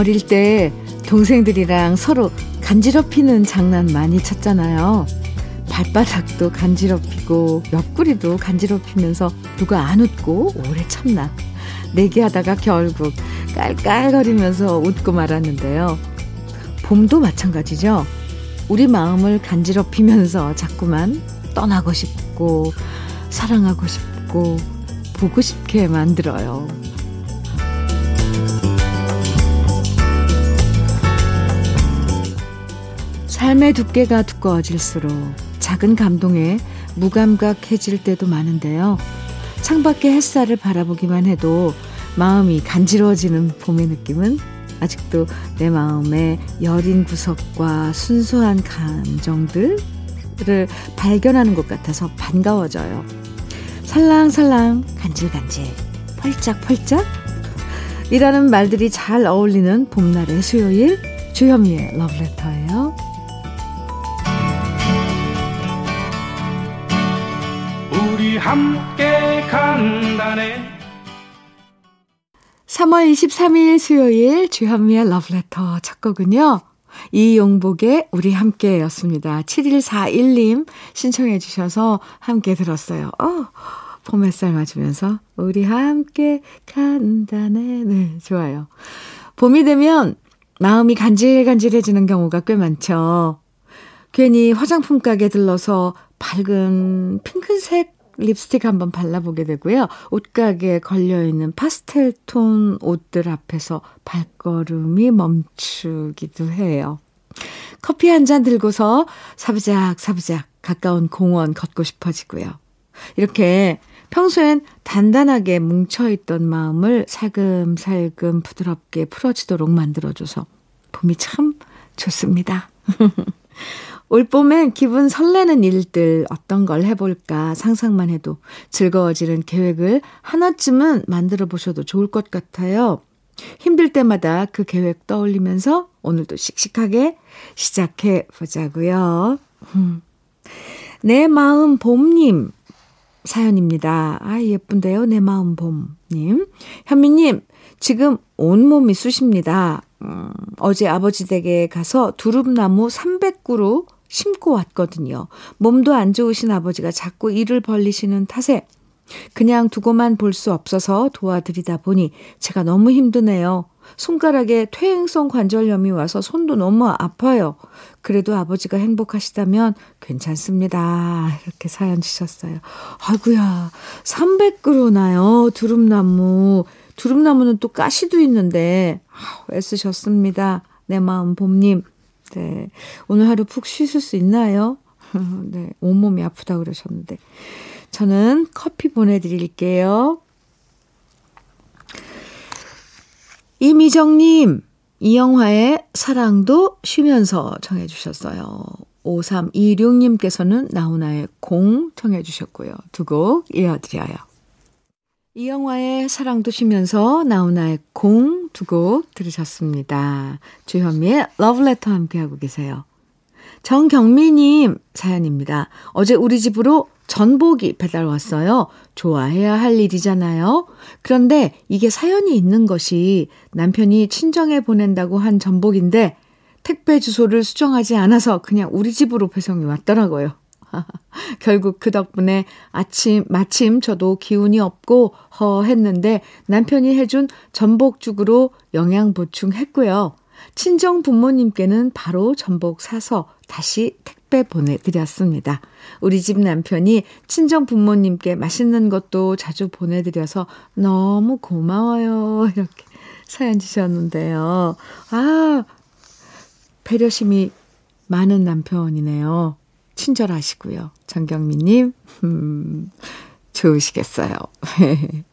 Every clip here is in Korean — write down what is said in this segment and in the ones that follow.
어릴 때 동생들이랑 서로 간지럽히는 장난 많이 쳤잖아요. 발바닥도 간지럽히고 옆구리도 간지럽히면서 누가 안 웃고 오래 참나. 내기하다가 결국 깔깔거리면서 웃고 말았는데요. 봄도 마찬가지죠. 우리 마음을 간지럽히면서 자꾸만 떠나고 싶고 사랑하고 싶고 보고 싶게 만들어요. 삶의 두께가 두꺼워질수록 작은 감동에 무감각해질 때도 많은데요. 창밖의 햇살을 바라보기만 해도 마음이 간지러워지는 봄의 느낌은 아직도 내 마음의 여린 구석과 순수한 감정들을 발견하는 것 같아서 반가워져요. 살랑살랑, 간질간질, 펄짝펄짝 이라는 말들이 잘 어울리는 봄날의 수요일 주현미의 러브레터예요. 함께 간다네 3월 23일 수요일 주현미의 러브레터 첫 곡은요. 이용복의 우리 함께 였습니다. 7141님 신청해 주셔서 함께 들었어요. 어, 봄 햇살 맞으면서 우리 함께 간다네. 네, 좋아요. 봄이 되면 마음이 간질간질해지는 경우가 꽤 많죠. 괜히 화장품 가게 들러서 밝은 핑크색 립스틱 한번 발라보게 되고요. 옷가게에 걸려있는 파스텔 톤 옷들 앞에서 발걸음이 멈추기도 해요. 커피 한 잔 들고서 사부작 사부작 가까운 공원 걷고 싶어지고요. 이렇게 평소엔 단단하게 뭉쳐있던 마음을 살금살금 부드럽게 풀어지도록 만들어줘서 봄이 참 좋습니다. 올 봄엔 기분 설레는 일들 어떤 걸 해볼까 상상만 해도 즐거워지는 계획을 하나쯤은 만들어 보셔도 좋을 것 같아요. 힘들 때마다 그 계획 떠올리면서 오늘도 씩씩하게 시작해 보자고요. 음. 내 마음 봄님 사연입니다. 아, 예쁜데요. 내 마음 봄님. 현미님, 지금 온몸이 쑤십니다. 음, 어제 아버지 댁에 가서 두릅나무 300그루 심고 왔거든요. 몸도 안 좋으신 아버지가 자꾸 일을 벌리시는 탓에 그냥 두고만 볼 수 없어서 도와드리다 보니 제가 너무 힘드네요. 손가락에 퇴행성 관절염이 와서 손도 너무 아파요. 그래도 아버지가 행복하시다면 괜찮습니다. 이렇게 사연 주셨어요. 아이구야 300그루나요. 두릅나무. 두릅나무는 또 가시도 있는데, 애쓰셨습니다. 내 마음 봄님. 네. 오늘 하루 푹 쉬실 수 있나요? 네. 온몸이 아프다 그러셨는데. 저는 커피 보내드릴게요. 이미정님, 이영화의 사랑도 쉬면서 청해주셨어요. 5326님께서는 나훈아의 공 청해주셨고요. 두 곡 이어드려요. 이영화의 사랑도 쉬면서 나훈아의 공 두 곡 들으셨습니다. 주현미의 러브레터 함께하고 계세요. 정경미님 사연입니다. 어제 우리 집으로 전복이 배달 왔어요. 좋아해야 할 일이잖아요. 그런데 이게 사연이 있는 것이 남편이 친정에 보낸다고 한 전복인데 택배 주소를 수정하지 않아서 그냥 우리 집으로 배송이 왔더라고요. 결국 그 덕분에 아침, 마침 저도 기운이 없고 허했는데 남편이 해준 전복죽으로 영양 보충했고요. 친정 부모님께는 바로 전복 사서 다시 택배 보내드렸습니다. 우리 집 남편이 친정 부모님께 맛있는 것도 자주 보내드려서 너무 고마워요. 이렇게 사연 주셨는데요. 아, 배려심이 많은 남편이네요. 친절하시고요. 정경미님, 음, 좋으시겠어요.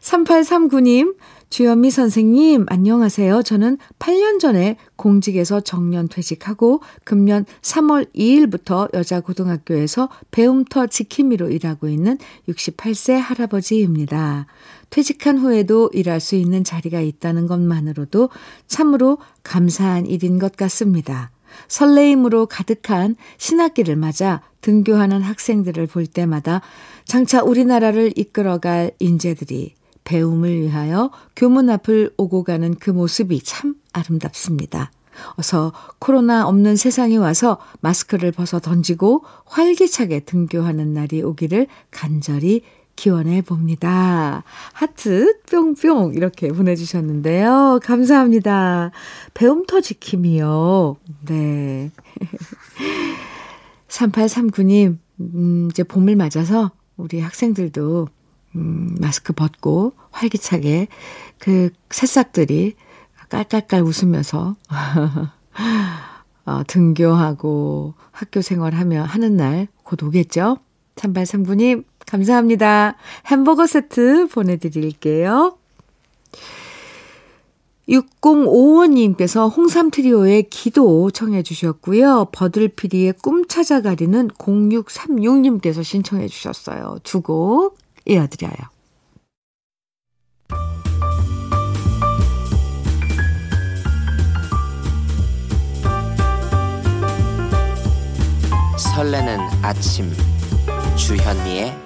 3839님, 주현미 선생님, 안녕하세요. 저는 8년 전에 공직에서 정년 퇴직하고 금년 3월 2일부터 여자고등학교에서 배움터 지킴이로 일하고 있는 68세 할아버지입니다. 퇴직한 후에도 일할 수 있는 자리가 있다는 것만으로도 참으로 감사한 일인 것 같습니다. 설레임으로 가득한 신학기를 맞아 등교하는 학생들을 볼 때마다 장차 우리나라를 이끌어갈 인재들이 배움을 위하여 교문 앞을 오고 가는 그 모습이 참 아름답습니다. 어서 코로나 없는 세상에 와서 마스크를 벗어 던지고 활기차게 등교하는 날이 오기를 간절히 기원해 봅니다. 하트 뿅뿅 이렇게 보내주셨는데요. 감사합니다. 배움터 지킴이요. 네. 3839님, 음, 이제 봄을 맞아서 우리 학생들도 음, 마스크 벗고 활기차게 그 새싹들이 깔깔깔 웃으면서 어, 등교하고 학교 생활하며 하는 날 곧 오겠죠? 3839님, 감사합니다. 햄버거 세트 보내드릴게요. 6055님께서 홍삼 트리오의 기도 청해 주셨고요. 버들피디의 꿈 찾아가리는 0636님께서 신청해 주셨어요. 두 곡 이어드려요. 설레는 아침 주현미의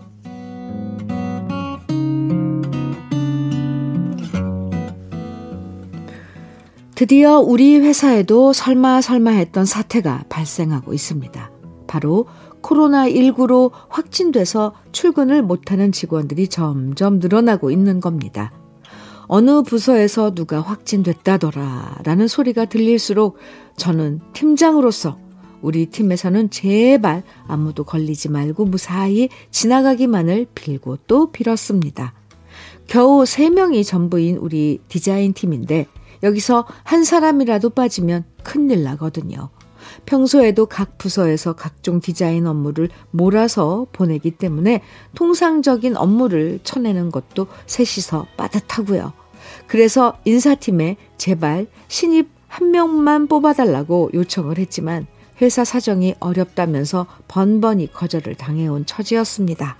드디어 우리 회사에도 설마 설마 했던 사태가 발생하고 있습니다. 바로 코로나19로 확진돼서 출근을 못하는 직원들이 점점 늘어나고 있는 겁니다. 어느 부서에서 누가 확진됐다더라 라는 소리가 들릴수록 저는 팀장으로서 우리 팀에서는 제발 아무도 걸리지 말고 무사히 지나가기만을 빌고 또 빌었습니다. 겨우 3명이 전부인 우리 디자인 팀인데 여기서 한 사람이라도 빠지면 큰일 나거든요. 평소에도 각 부서에서 각종 디자인 업무를 몰아서 보내기 때문에 통상적인 업무를 쳐내는 것도 셋이서 빠듯하고요. 그래서 인사팀에 제발 신입 한 명만 뽑아달라고 요청을 했지만 회사 사정이 어렵다면서 번번이 거절을 당해온 처지였습니다.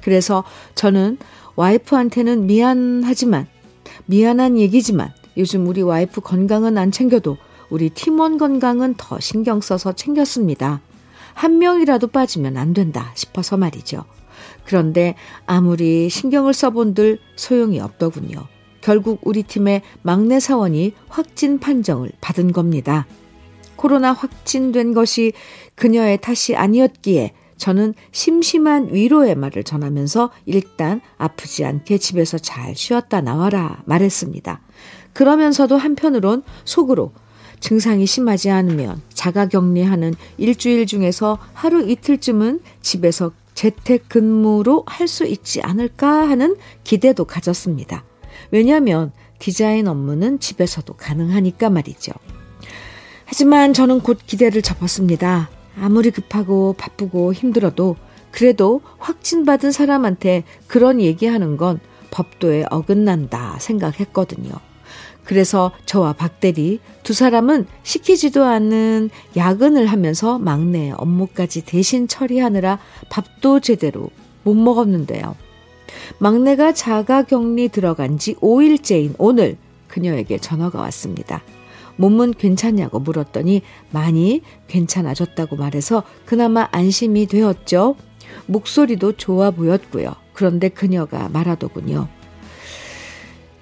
그래서 저는 와이프한테는 미안하지만, 미안한 얘기지만 요즘 우리 와이프 건강은 안 챙겨도 우리 팀원 건강은 더 신경 써서 챙겼습니다. 한 명이라도 빠지면 안 된다 싶어서 말이죠. 그런데 아무리 신경을 써본들 소용이 없더군요. 결국 우리 팀의 막내 사원이 확진 판정을 받은 겁니다. 코로나 확진된 것이 그녀의 탓이 아니었기에 저는 심심한 위로의 말을 전하면서 일단 아프지 않게 집에서 잘 쉬었다 나와라 말했습니다. 그러면서도 한편으론 속으로 증상이 심하지 않으면 자가 격리하는 일주일 중에서 하루 이틀쯤은 집에서 재택 근무로 할 수 있지 않을까 하는 기대도 가졌습니다. 왜냐하면 디자인 업무는 집에서도 가능하니까 말이죠. 하지만 저는 곧 기대를 접었습니다. 아무리 급하고 바쁘고 힘들어도 그래도 확진받은 사람한테 그런 얘기하는 건 법도에 어긋난다 생각했거든요. 그래서 저와 박대리 두 사람은 시키지도 않는 야근을 하면서 막내 업무까지 대신 처리하느라 밥도 제대로 못 먹었는데요. 막내가 자가 격리 들어간 지 5일째인 오늘 그녀에게 전화가 왔습니다. 몸은 괜찮냐고 물었더니 많이 괜찮아졌다고 말해서 그나마 안심이 되었죠. 목소리도 좋아 보였고요. 그런데 그녀가 말하더군요.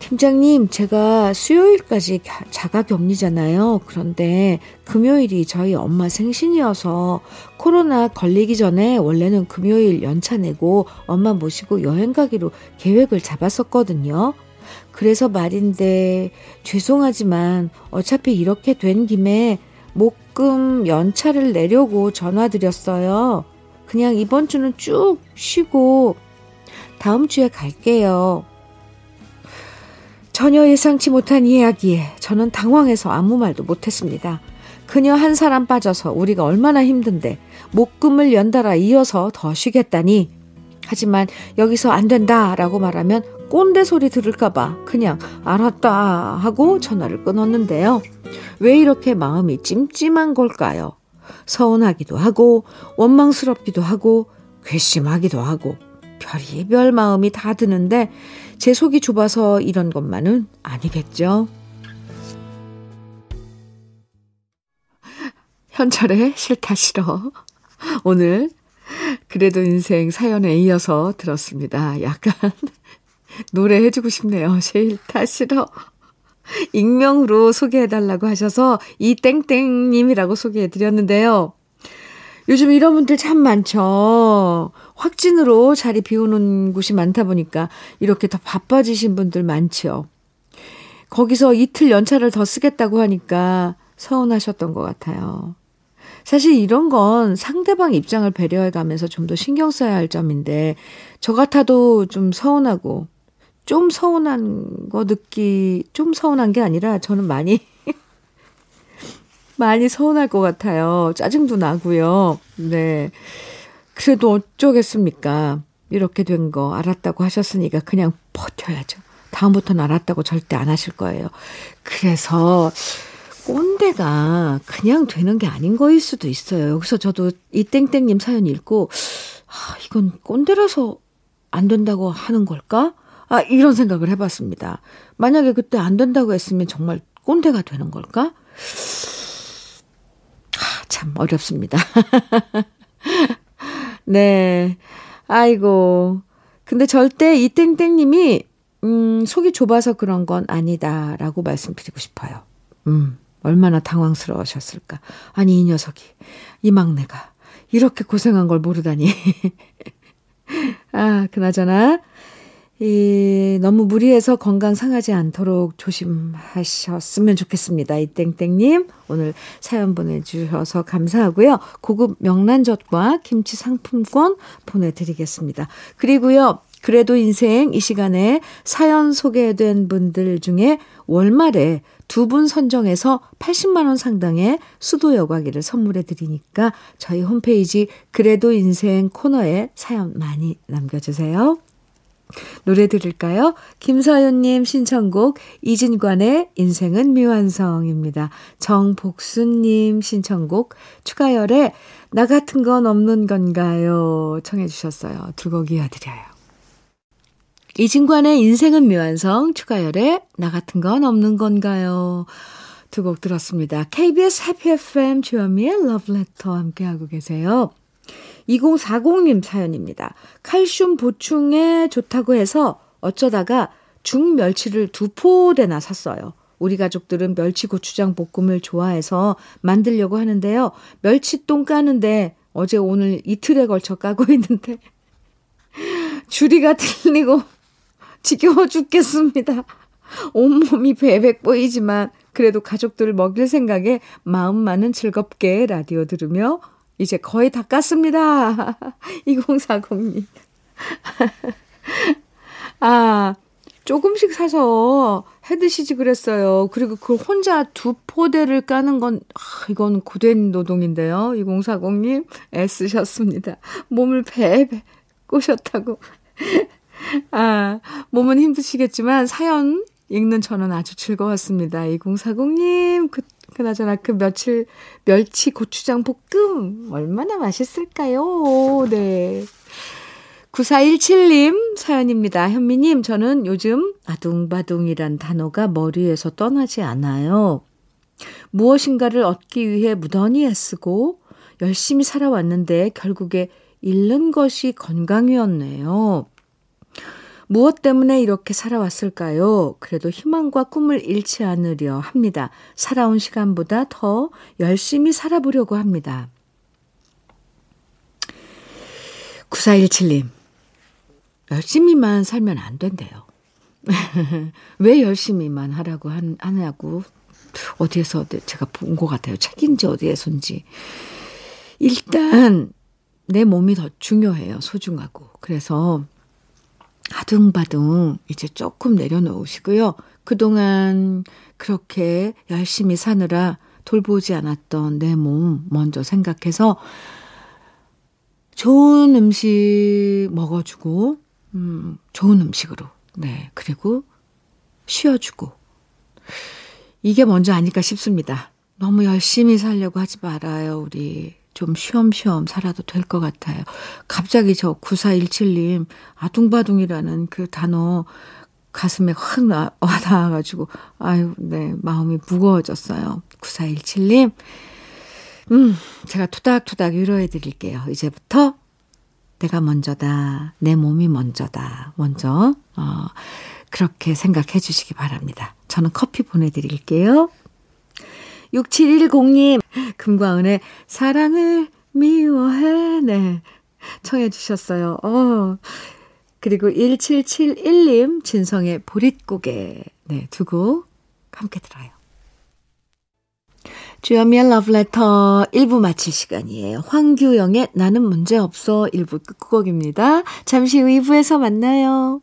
팀장님, 제가 수요일까지 자가 격리잖아요. 그런데 금요일이 저희 엄마 생신이어서 코로나 걸리기 전에 원래는 금요일 연차 내고 엄마 모시고 여행 가기로 계획을 잡았었거든요. 그래서 말인데 죄송하지만 어차피 이렇게 된 김에 목금 연차를 내려고 전화드렸어요. 그냥 이번 주는 쭉 쉬고 다음 주에 갈게요. 전혀 예상치 못한 이야기에 저는 당황해서 아무 말도 못했습니다. 그녀 한 사람 빠져서 우리가 얼마나 힘든데 목금을 연달아 이어서 더 쉬겠다니. 하지만 여기서 안 된다라고 말하면 꼰대 소리 들을까봐 그냥 알았다 하고 전화를 끊었는데요. 왜 이렇게 마음이 찜찜한 걸까요? 서운하기도 하고, 원망스럽기도 하고, 괘씸하기도 하고, 별이별 마음이 다 드는데, 제 속이 좁아서 이런 것만은 아니겠죠. 현철의 싫다 싫어. 오늘 그래도 인생 사연에 이어서 들었습니다. 약간 노래해주고 싶네요. 싫다 싫어. 익명으로 소개해달라고 하셔서 이 땡땡님이라고 소개해드렸는데요. 요즘 이런 분들 참 많죠. 확진으로 자리 비우는 곳이 많다 보니까 이렇게 더 바빠지신 분들 많죠. 거기서 이틀 연차를 더 쓰겠다고 하니까 서운하셨던 것 같아요. 사실 이런 건 상대방 입장을 배려해 가면서 좀 더 신경 써야 할 점인데, 저 같아도 좀 서운하고, 좀 서운한 거 느끼, 좀 서운한 게 아니라 저는 많이, 많이 서운할 것 같아요. 짜증도 나고요. 네. 그래도 어쩌겠습니까? 이렇게 된 거 알았다고 하셨으니까 그냥 버텨야죠. 다음부터는 알았다고 절대 안 하실 거예요. 그래서, 꼰대가 그냥 되는 게 아닌 거일 수도 있어요. 여기서 저도 이 땡땡님 사연 읽고, 아, 이건 꼰대라서 안 된다고 하는 걸까? 아, 이런 생각을 해봤습니다. 만약에 그때 안 된다고 했으면 정말 꼰대가 되는 걸까? 아, 참 어렵습니다. 네. 아이고. 근데 절대 이 땡땡님이, 음, 속이 좁아서 그런 건 아니다라고 말씀드리고 싶어요. 음. 얼마나 당황스러우셨을까. 아니, 이 녀석이, 이 막내가 이렇게 고생한 걸 모르다니. 아, 그나저나, 이, 너무 무리해서 건강 상하지 않도록 조심하셨으면 좋겠습니다. 이 땡땡님, 오늘 사연 보내주셔서 감사하고요. 고급 명란젓과 김치 상품권 보내드리겠습니다. 그리고요, 그래도 인생 이 시간에 사연 소개된 분들 중에 월말에 두 분 선정해서 80만원 상당의 수도 여과기를 선물해 드리니까 저희 홈페이지 그래도 인생 코너에 사연 많이 남겨주세요. 노래 들을까요? 김서연님 신청곡 이진관의 인생은 미완성입니다. 정복수님 신청곡 추가열의 나 같은 건 없는 건가요? 청해 주셨어요. 두 곡 이어드려요. 이진관의 인생은 묘한성, 추가열의 나 같은 건 없는 건가요? 두 곡 들었습니다. KBS 해피 FM 주현미의 러브레터 함께하고 계세요. 2040님 사연입니다. 칼슘 보충에 좋다고 해서 어쩌다가 중멸치를 두 포대나 샀어요. 우리 가족들은 멸치 고추장 볶음을 좋아해서 만들려고 하는데요. 멸치똥 까는데 어제 오늘 이틀에 걸쳐 까고 있는데 줄이가 틀리고 지겨워 죽겠습니다. 온몸이 베백 보이지만 그래도 가족들을 먹일 생각에 마음만은 즐겁게 라디오 들으며 이제 거의 다 깠습니다. 2040님. 아, 조금씩 사서 해 드시지 그랬어요. 그리고 그 혼자 두 포대를 까는 건, 아, 이건 고된 노동인데요. 2040님, 애쓰셨습니다. 몸을 베베 꼬셨다고. 아, 몸은 힘드시겠지만 사연 읽는 저는 아주 즐거웠습니다. 2040님, 그, 그나저나 그 며칠, 멸치 고추장 볶음, 얼마나 맛있을까요? 네. 9417님 사연입니다. 현미님, 저는 요즘 아둥바둥이란 단어가 머리에서 떠나지 않아요. 무엇인가를 얻기 위해 무던히 애쓰고 열심히 살아왔는데 결국에 잃는 것이 건강이었네요. 무엇 때문에 이렇게 살아왔을까요? 그래도 희망과 꿈을 잃지 않으려 합니다. 살아온 시간보다 더 열심히 살아보려고 합니다. 9417님, 열심히만 살면 안 된대요. 왜 열심히만 하라고 하냐고, 어디에서 제가 본 것 같아요. 책인지 어디에선지. 일단, 내 몸이 더 중요해요. 소중하고. 그래서, 아둥바둥 이제 조금 내려놓으시고요. 그동안 그렇게 열심히 사느라 돌보지 않았던 내 몸 먼저 생각해서 좋은 음식 먹어주고, 음, 좋은 음식으로 네. 그리고 쉬어주고. 이게 먼저 아닐까 싶습니다. 너무 열심히 살려고 하지 말아요, 우리. 좀 쉬엄쉬엄 살아도 될 것 같아요. 갑자기 저 9417님, 아둥바둥이라는 그 단어 가슴에 확 나, 와닿아가지고, 아유, 네, 마음이 무거워졌어요. 9417님, 음, 제가 토닥토닥 위로해 드릴게요. 이제부터 내가 먼저다. 내 몸이 먼저다. 먼저, 어, 그렇게 생각해 주시기 바랍니다. 저는 커피 보내드릴게요. 6710님, 금광은의 사랑을 미워해. 네. 청해 주셨어요. 어. 그리고 1771님, 진성의 보릿고개. 네, 두곡 함께 들어요. 주연미의 러브레터 1부 마칠 시간이에요. 황규영의 나는 문제없어 1부 끝곡입니다. 잠시 후 2부에서 만나요.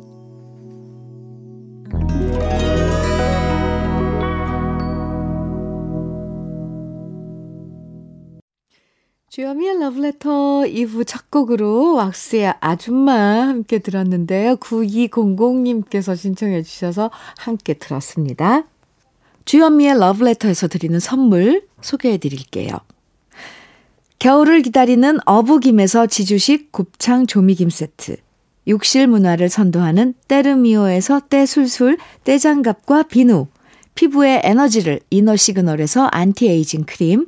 주현미의 러브레터 2부 첫 곡으로 왁스의 아줌마 함께 들었는데요. 9200님께서 신청해 주셔서 함께 들었습니다. 주현미의 러브레터에서 드리는 선물 소개해 드릴게요. 겨울을 기다리는 어부김에서 지주식 곱창 조미김 세트. 욕실 문화를 선도하는 때르미오에서 때술술 때장갑과 비누. 피부의 에너지를 이너 시그널에서 안티에이징 크림.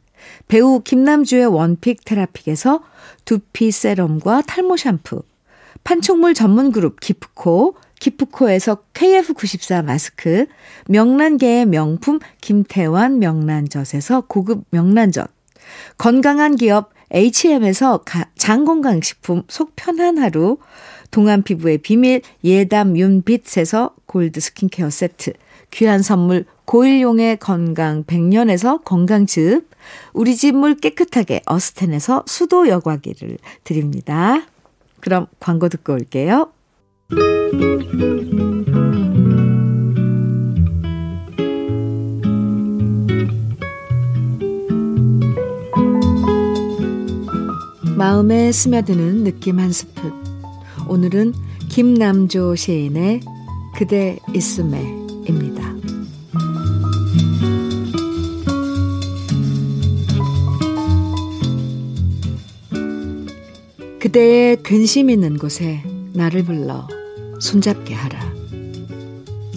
배우 김남주의 원픽 테라픽에서 두피 세럼과 탈모 샴푸, 판촉물 전문 그룹 기프코, 기프코에서 KF94 마스크, 명란계의 명품 김태환 명란젓에서 고급 명란젓, 건강한 기업 H&M에서 장건강식품 속 편한 하루, 동안 피부의 비밀 예담 윤빛에서 골드 스킨케어 세트, 귀한 선물 고일용의 건강 100년에서 건강즙, 우리 집 물 깨끗하게 어스텐에서 수도 여과기를 드립니다. 그럼 광고 듣고 올게요. 마음에 스며드는 느낌 한 스푼. 오늘은 김남조 시인의 그대 있음에입니다. 그대의 근심 있는 곳에 나를 불러 손잡게 하라.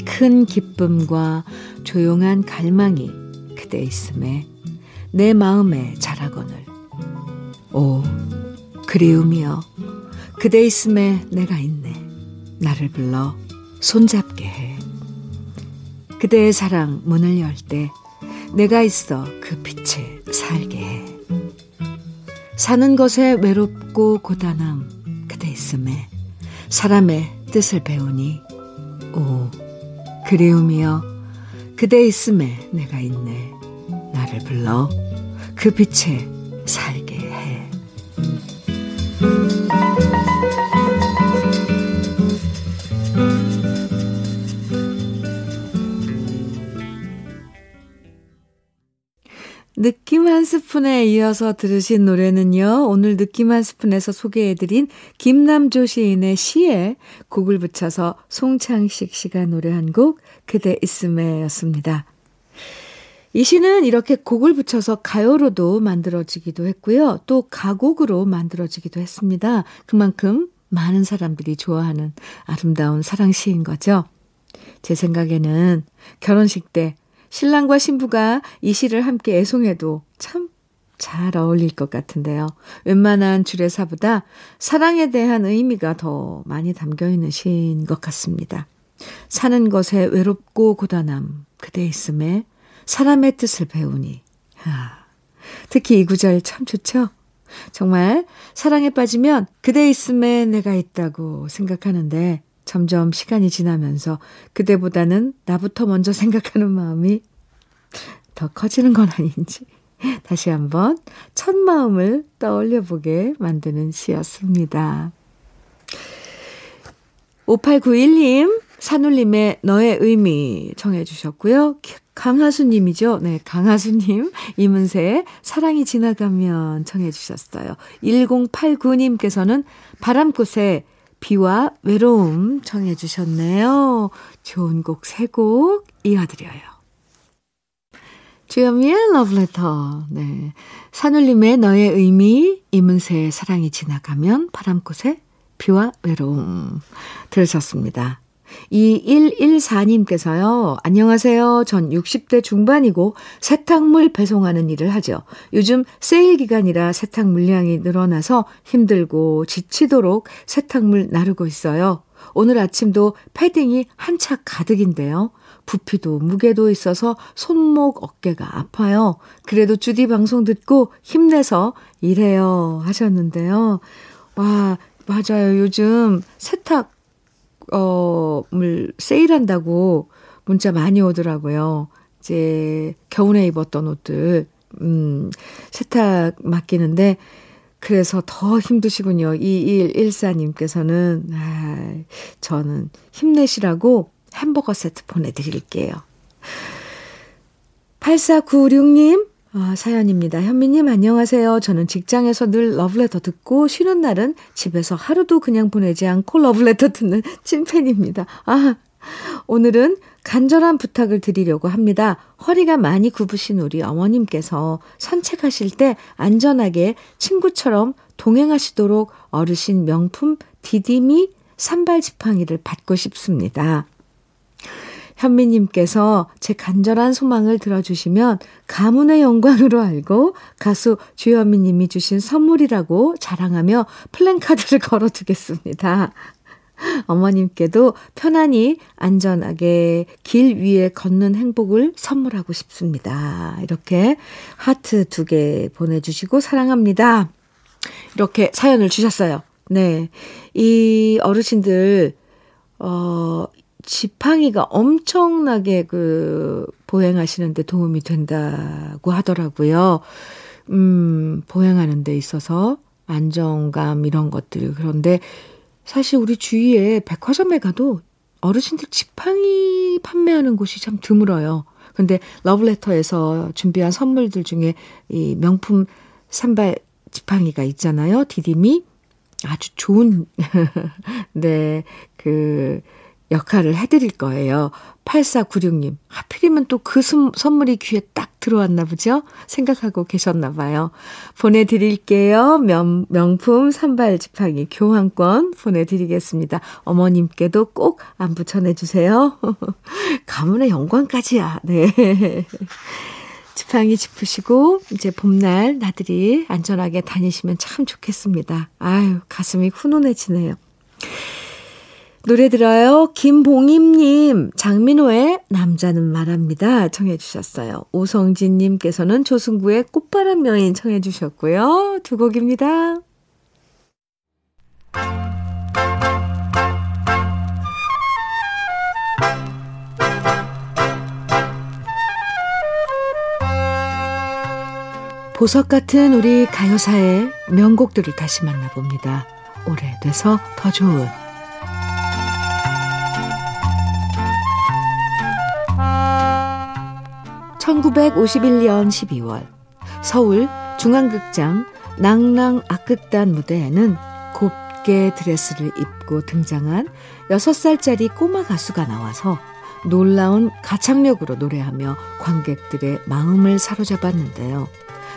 큰 기쁨과 조용한 갈망이 그대 있음에 내 마음에 자라거늘. 오, 그리움이여 그대 있음에 내가 있네 나를 불러 손잡게 해 그대의 사랑 문을 열 때 내가 있어 그 빛에 살게 해 사는 것에 외롭고 고단함 그대 있음에 사람의 뜻을 배우니 오 그리움이여 그대 있음에 내가 있네. 나를 불러 그 빛에 살 느낌 한 스푼에 이어서 들으신 노래는요. 오늘 느낌 한 스푼에서 소개해드린 김남조 시인의 시에 곡을 붙여서 송창식 씨가 노래한 곡 그대 있음에 였습니다. 이 시는 이렇게 곡을 붙여서 가요로도 만들어지기도 했고요. 또 가곡으로 만들어지기도 했습니다. 그만큼 많은 사람들이 좋아하는 아름다운 사랑 시인 거죠. 제 생각에는 결혼식 때 신랑과 신부가 이 시를 함께 애송해도 참 잘 어울릴 것 같은데요. 웬만한 주례사보다 사랑에 대한 의미가 더 많이 담겨 있는 시인 것 같습니다. 사는 것에 외롭고 고단함 그대 있음에 사람의 뜻을 배우니. 아, 특히 이 구절 참 좋죠? 정말 사랑에 빠지면 그대 있음에 내가 있다고 생각하는데 점점 시간이 지나면서 그대보다는 나부터 먼저 생각하는 마음이 더 커지는 건 아닌지 다시 한번 첫 마음을 떠올려 보게 만드는 시였습니다. 5891님, 산울림의 너의 의미 청해 주셨고요. 강하수님이죠. 네, 강하수님. 이문세의 사랑이 지나가면 청해 주셨어요. 1089님께서는 바람꽃에 비와 외로움 청해 주셨네요. 좋은 곡 세 곡 이어드려요. 주현미의 러브레터. 네. 산울림의 너의 의미, 이문세의 사랑이 지나가면 바람꽃에 비와 외로움 들으셨습니다. 2114님께서요, 안녕하세요. 전 60대 중반이고 세탁물 배송하는 일을 하죠. 요즘 세일 기간이라 세탁 물량이 늘어나서 힘들고 지치도록 세탁물 나르고 있어요. 오늘 아침도 패딩이 한 차 가득인데요. 부피도 무게도 있어서 손목 어깨가 아파요. 그래도 주디 방송 듣고 힘내서 일해요 하셨는데요. 와, 맞아요. 요즘 세탁 어, 물 세일한다고 문자 많이 오더라고요. 이제 겨울에 입었던 옷들, 음, 세탁 맡기는데, 그래서 더 힘드시군요. 2114님께서는, 아, 저는 힘내시라고 햄버거 세트 보내드릴게요. 8496님, 아, 사연입니다. 현미님, 안녕하세요. 저는 직장에서 늘 러브레터 듣고 쉬는 날은 집에서 하루도 그냥 보내지 않고 러브레터 듣는 찐팬입니다. 아, 오늘은 간절한 부탁을 드리려고 합니다. 허리가 많이 굽으신 우리 어머님께서 산책하실 때 안전하게 친구처럼 동행하시도록 어르신 명품 디디미 산발 지팡이를 받고 싶습니다. 현미님께서 제 간절한 소망을 들어주시면 가문의 영광으로 알고 가수 주현미님이 주신 선물이라고 자랑하며 플랜카드를 걸어두겠습니다. 어머님께도 편안히 안전하게 길 위에 걷는 행복을 선물하고 싶습니다. 이렇게 하트 두 개 보내주시고 사랑합니다. 이렇게 사연을 주셨어요. 네. 이 어르신들, 어, 지팡이가 엄청나게 그 보행하시는데 도움이 된다고 하더라고요. 음, 보행하는 데 있어서 안정감 이런 것들. 그런데 사실 우리 주위에 백화점에 가도 어르신들 지팡이 판매하는 곳이 참 드물어요. 근데 러브레터에서 준비한 선물들 중에 이 명품 산발 지팡이가 있잖아요. 디딤이 아주 좋은 네, 그 역할을 해드릴 거예요. 8496님. 하필이면 또 그 선물이 귀에 딱 들어왔나 보죠? 생각하고 계셨나 봐요. 보내드릴게요. 명, 명품 산발 지팡이 교환권 보내드리겠습니다. 어머님께도 꼭 안부 전해주세요. 가문의 영광까지야. 네. 지팡이 짚으시고 이제 봄날 나들이 안전하게 다니시면 참 좋겠습니다. 아유 가슴이 훈훈해지네요. 노래 들어요. 김봉임님, 장민호의 남자는 말합니다. 청해주셨어요. 오성진님께서는 조승구의 꽃바람 여인 청해주셨고요. 두 곡입니다. 보석 같은 우리 가요사의 명곡들을 다시 만나봅니다. 오래돼서 더 좋은 1951년 12월 서울 중앙극장 낭랑 악극단 무대에는 곱게 드레스를 입고 등장한 6살짜리 꼬마 가수가 나와서 놀라운 가창력으로 노래하며 관객들의 마음을 사로잡았는데요.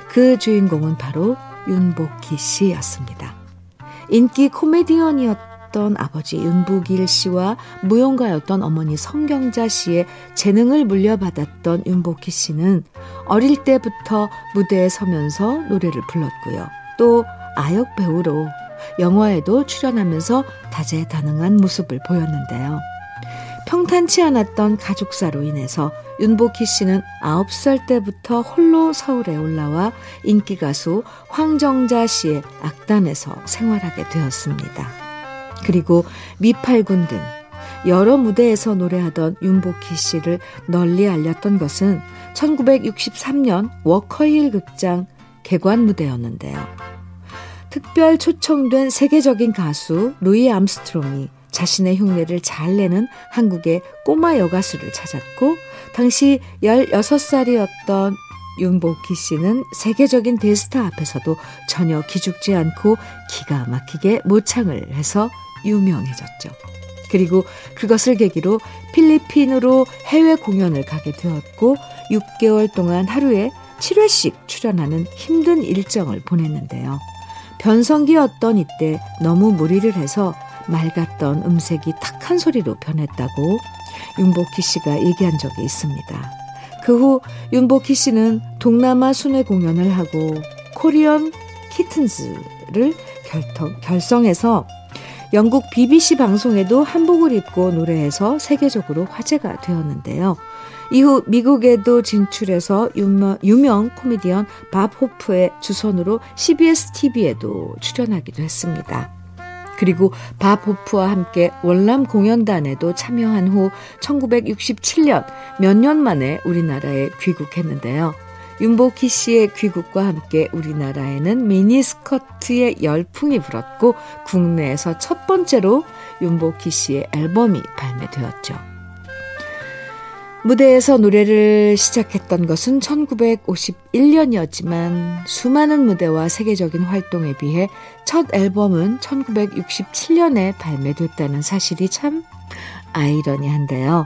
그 주인공은 바로 윤복희 씨였습니다. 인기 코미디언이었 던 아버지 윤복일 씨와 무용가였던 어머니 성경자 씨의 재능을 물려받았던 윤복희 씨는 어릴 때부터 무대에 서면서 노래를 불렀고요. 또 아역 배우로 영화에도 출연하면서 다재다능한 모습을 보였는데요. 평탄치 않았던 가족사로 인해서 윤복희 씨는 9살 때부터 홀로 서울에 올라와 인기 가수 황정자 씨의 악단에서 생활하게 되었습니다. 그리고 미팔군 등 여러 무대에서 노래하던 윤복희 씨를 널리 알렸던 것은 1963년 워커힐 극장 개관 무대였는데요. 특별 초청된 세계적인 가수 루이 암스트롱이 자신의 흉내를 잘 내는 한국의 꼬마 여가수를 찾았고 당시 16살이었던 윤복희 씨는 세계적인 대스타 앞에서도 전혀 기죽지 않고 기가 막히게 모창을 해서 유명해졌죠. 그리고 그것을 계기로 필리핀으로 해외 공연을 가게 되었고 6개월 동안 하루에 7회씩 출연하는 힘든 일정을 보냈는데요. 변성기였던 이때 너무 무리를 해서 맑았던 음색이 탁한 소리로 변했다고 윤복희 씨가 얘기한 적이 있습니다. 그 후 윤복희 씨는 동남아 순회 공연을 하고 코리언 키튼즈를 결정, 결성해서 영국 BBC 방송에도 한복을 입고 노래해서 세계적으로 화제가 되었는데요. 이후 미국에도 진출해서 유명, 유명 코미디언 밥 호프의 주선으로 CBS TV에도 출연하기도 했습니다. 그리고 밥 호프와 함께 월남 공연단에도 참여한 후 1967년 몇 년 만에 우리나라에 귀국했는데요. 윤복희 씨의 귀국과 함께 우리나라에는 미니스커트의 열풍이 불었고 국내에서 첫 번째로 윤복희 씨의 앨범이 발매되었죠. 무대에서 노래를 시작했던 것은 1951년이었지만 수많은 무대와 세계적인 활동에 비해 첫 앨범은 1967년에 발매됐다는 사실이 참 아이러니한데요.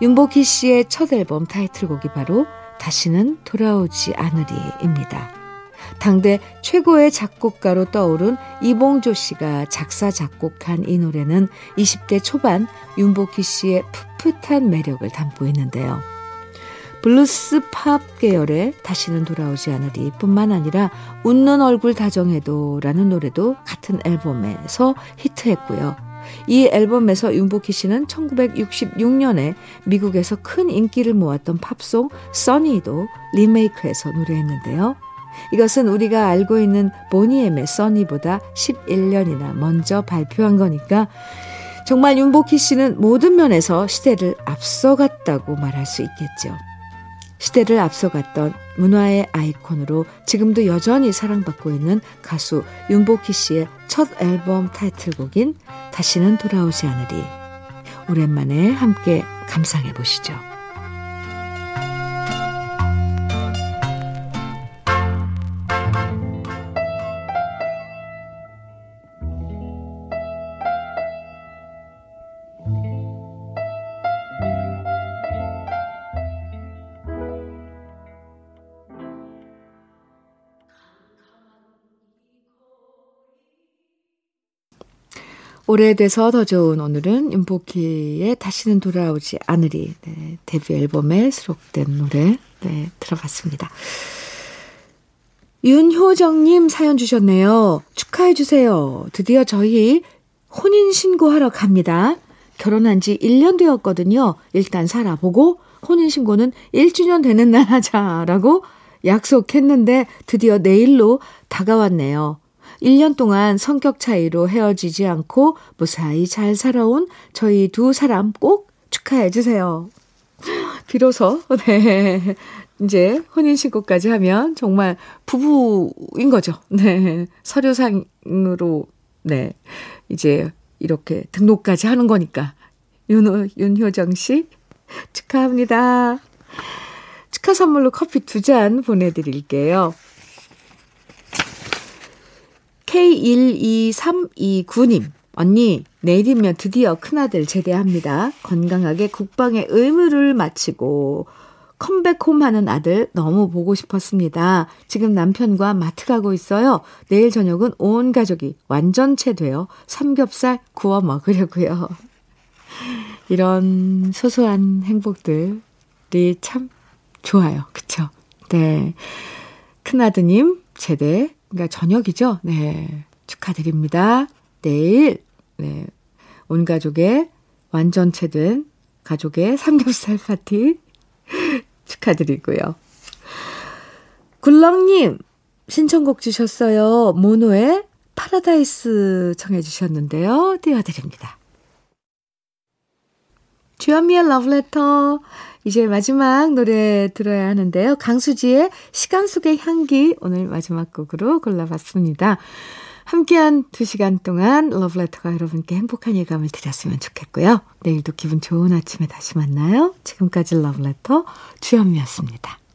윤복희 씨의 첫 앨범 타이틀곡이 바로 다시는 돌아오지 않으리입니다. 당대 최고의 작곡가로 떠오른 이봉조 씨가 작사, 작곡한 이 노래는 20대 초반 윤복희 씨의 풋풋한 매력을 담고 있는데요. 블루스 팝 계열의 다시는 돌아오지 않으리 뿐만 아니라 웃는 얼굴 다정해도 라는 노래도 같은 앨범에서 히트했고요. 이 앨범에서 윤복희 씨는 1966년에 미국에서 큰 인기를 모았던 팝송 써니도 리메이크해서 노래했는데요. 이것은 우리가 알고 있는 보니엠의 써니보다 11년이나 먼저 발표한 거니까 정말 윤복희 씨는 모든 면에서 시대를 앞서갔다고 말할 수 있겠죠. 시대를 앞서갔던 문화의 아이콘으로 지금도 여전히 사랑받고 있는 가수 윤복희 씨의 첫 앨범 타이틀곡인 다시는 돌아오지 않으리. 오랜만에 함께 감상해 보시죠. 오래돼서 더 좋은 오늘은 윤복희의 다시는 돌아오지 않으리 네, 데뷔 앨범에 수록된 노래 네, 들어봤습니다. 윤효정님 사연 주셨네요. 축하해 주세요. 드디어 저희 혼인 신고하러 갑니다. 결혼한 지 1년 되었거든요. 일단 살아보고 혼인 신고는 1주년 되는 날 하자라고 약속했는데 드디어 내일로 다가왔네요. 1년 동안 성격 차이로 헤어지지 않고 무사히 잘 살아온 저희 두 사람 꼭 축하해 주세요. 비로소, 네. 이제 혼인신고까지 하면 정말 부부인 거죠. 네. 서류상으로, 네. 이제 이렇게 등록까지 하는 거니까. 윤호, 윤효정 씨, 축하합니다. 축하 선물로 커피 두 잔 보내드릴게요. K12329님, 언니, 내일이면 드디어 큰아들 제대합니다. 건강하게 국방의 의무를 마치고 컴백홈 하는 아들 너무 보고 싶었습니다. 지금 남편과 마트 가고 있어요. 내일 저녁은 온 가족이 완전체 되어 삼겹살 구워 먹으려고요. 이런 소소한 행복들이 참 좋아요. 그쵸? 네. 큰아드님, 제대, 그러니까 저녁이죠? 네. 축하드립니다. 내일, 네. 온 가족의 완전체 된 가족의 삼겹살 파티 축하드리고요. 굴렁님, 신청곡 주셨어요. 모노의 파라다이스 청해 주셨는데요. 띄워드립니다. 주현미의 러브레터. 이제 마지막 노래 들어야 하는데요. 강수지의 시간 속의 향기 오늘 마지막 곡으로 골라봤습니다. 함께한 두 시간 동안 러브레터가 여러분께 행복한 예감을 드렸으면 좋겠고요. 내일도 기분 좋은 아침에 다시 만나요. 지금까지 러브레터 주현미였습니다.